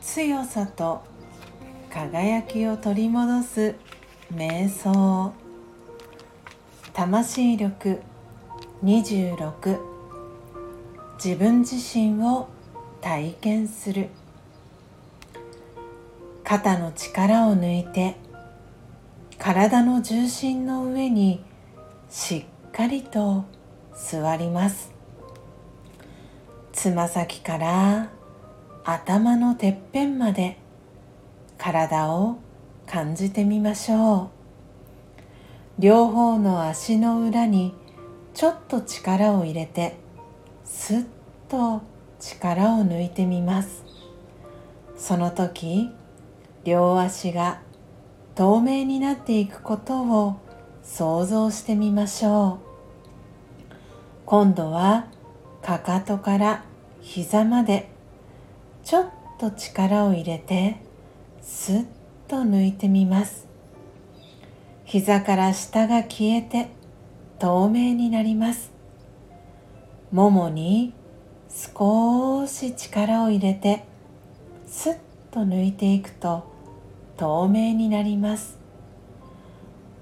強さと輝きを取り戻す瞑想。魂力26自分自身を体験する。肩の力を抜いて体の重心の上にしっかりと座りますつま先から頭のてっぺんまで体を感じてみましょう。両方の足の裏にちょっと力を入れてすっと力を抜いてみます。その時両足が透明になっていくことを想像してみましょう。今度はかかとから膝までちょっと力を入れてすっと抜いてみます。膝から下が消えて透明になります。ももに少し力を入れてすっと抜いていくと透明になります。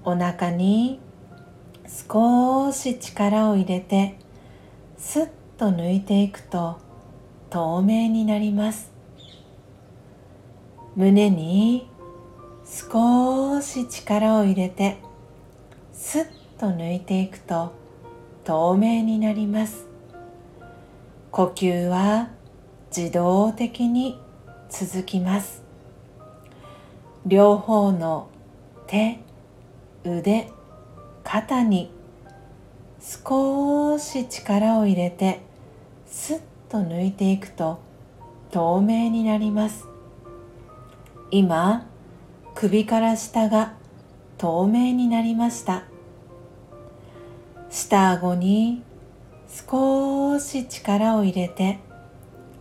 お腹に少し力を入れてスッと抜いていくと透明になります。胸に少し力を入れてスッと抜いていくと透明になります。呼吸は自動的に続きます。両方の手腕肩に少し力を入れてスッと抜いていくと透明になります。今首から下が透明になりました。下顎に少し力を入れて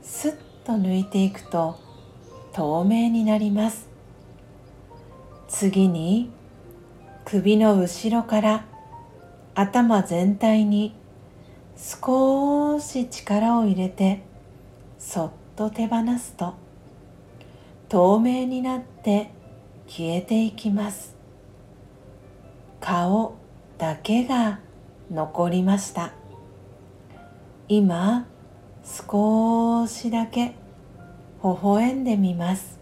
スッと抜いていくと透明になります。次に首の後ろから頭全体に少し力を入れてそっと手放すと透明になって消えていきます。顔だけが残りました。今少しだけ微笑んでみます。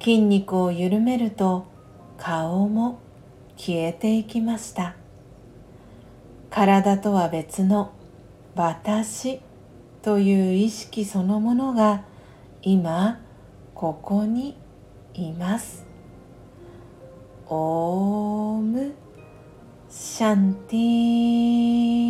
筋肉を緩めると顔も消えていきました。体とは別の私という意識そのものが今ここにいます。オームシャンティ